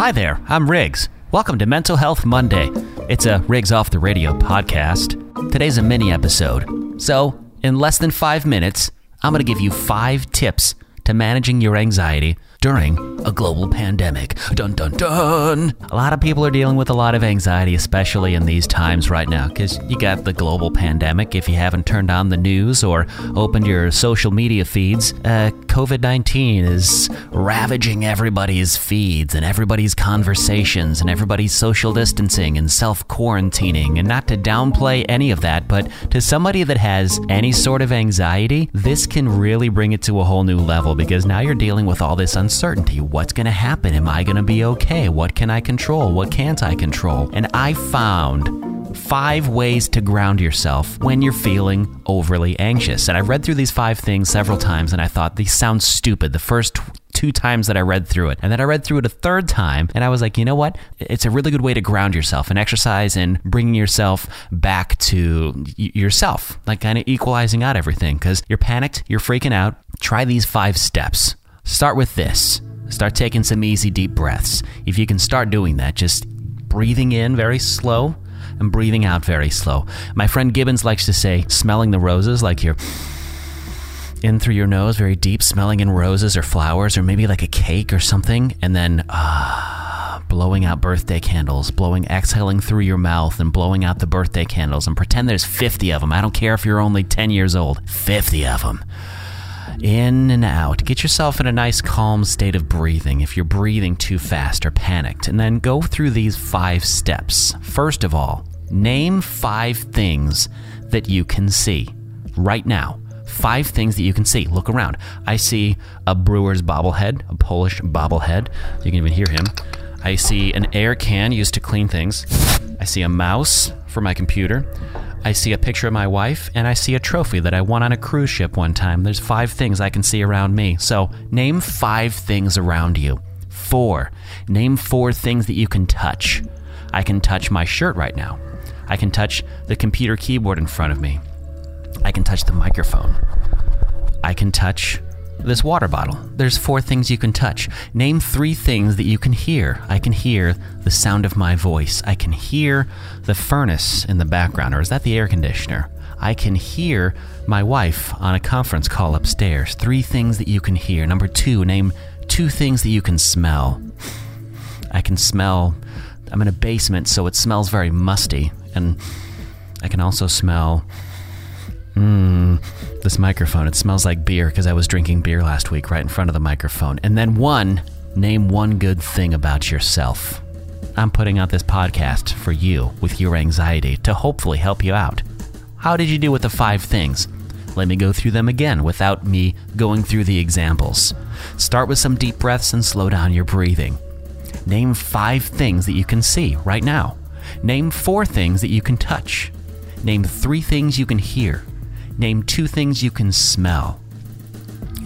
Hi there, I'm Riggs. Welcome to Mental Health Monday. It's a Riggs Off the Radio podcast. Today's a mini episode. So, in less than five minutes, I'm going to give you five tips to managing your anxiety during a global pandemic. Dun dun dun. A lot of people are dealing with a lot of anxiety, especially in these times right now, because you got the global pandemic. If you haven't turned on the news or opened your social media feeds, uh, COVID 19 is ravaging everybody's feeds and everybody's conversations and everybody's social distancing and self quarantining. And not to downplay any of that, but to somebody that has any sort of anxiety, this can really bring it to a whole new level because now you're dealing with all this uncertainty. What's going to happen? Am I going to be okay? What can I control? What can't I control? And I found five ways to ground yourself when you're feeling overly anxious. And I read through these five things several times and I thought these sound stupid the first two times that I read through it. And then I read through it a third time and I was like, you know what? It's a really good way to ground yourself and exercise and bringing yourself back to y- yourself, like kind of equalizing out everything because you're panicked, you're freaking out. Try these five steps. Start with this. Start taking some easy, deep breaths. If you can start doing that, just breathing in very slow and breathing out very slow. My friend Gibbons likes to say, smelling the roses, like you're in through your nose, very deep, smelling in roses or flowers or maybe like a cake or something, and then ah, blowing out birthday candles, blowing, exhaling through your mouth and blowing out the birthday candles, and pretend there's 50 of them. I don't care if you're only 10 years old, 50 of them. In and out. Get yourself in a nice, calm state of breathing if you're breathing too fast or panicked. And then go through these five steps. First of all, name five things that you can see right now. Five things that you can see. Look around. I see a brewer's bobblehead, a Polish bobblehead. You can even hear him. I see an air can used to clean things. I see a mouse for my computer. I see a picture of my wife, and I see a trophy that I won on a cruise ship one time. There's five things I can see around me. So, name five things around you. Four. Name four things that you can touch. I can touch my shirt right now. I can touch the computer keyboard in front of me. I can touch the microphone. I can touch this water bottle. There's four things you can touch. Name three things that you can hear. I can hear the sound of my voice. I can hear the furnace in the background, or is that the air conditioner? I can hear my wife on a conference call upstairs. Three things that you can hear. Number two, name two things that you can smell. I can smell, I'm in a basement, so it smells very musty. And I can also smell Mmm, this microphone. It smells like beer because I was drinking beer last week right in front of the microphone. And then one, name one good thing about yourself. I'm putting out this podcast for you with your anxiety to hopefully help you out. How did you do with the five things? Let me go through them again without me going through the examples. Start with some deep breaths and slow down your breathing. Name five things that you can see right now. Name four things that you can touch. Name three things you can hear. Name two things you can smell.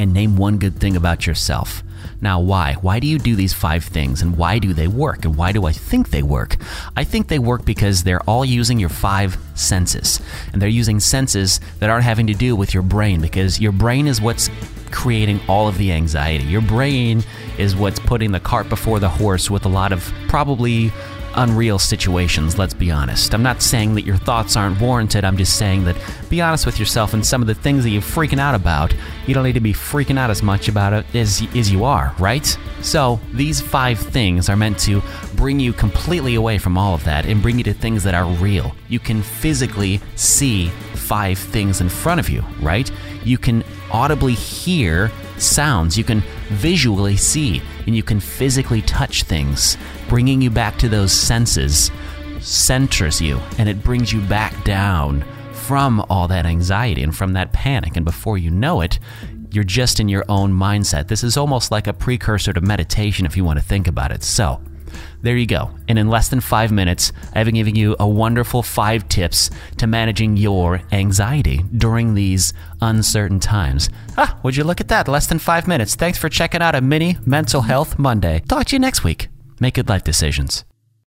And name one good thing about yourself. Now, why? Why do you do these five things and why do they work? And why do I think they work? I think they work because they're all using your five senses. And they're using senses that aren't having to do with your brain because your brain is what's creating all of the anxiety. Your brain is what's putting the cart before the horse with a lot of probably unreal situations, let's be honest. I'm not saying that your thoughts aren't warranted, I'm just saying that be honest with yourself and some of the things that you're freaking out about, you don't need to be freaking out as much about it as, as you are, right? So, these five things are meant to bring you completely away from all of that and bring you to things that are real. You can physically see five things in front of you, right? You can audibly hear sounds, you can visually see, and you can physically touch things. Bringing you back to those senses centers you and it brings you back down from all that anxiety and from that panic. And before you know it, you're just in your own mindset. This is almost like a precursor to meditation if you want to think about it. So, there you go. And in less than five minutes, I've been giving you a wonderful five tips to managing your anxiety during these uncertain times. Ah, would you look at that? Less than five minutes. Thanks for checking out a mini Mental Health Monday. Talk to you next week. Make good life decisions.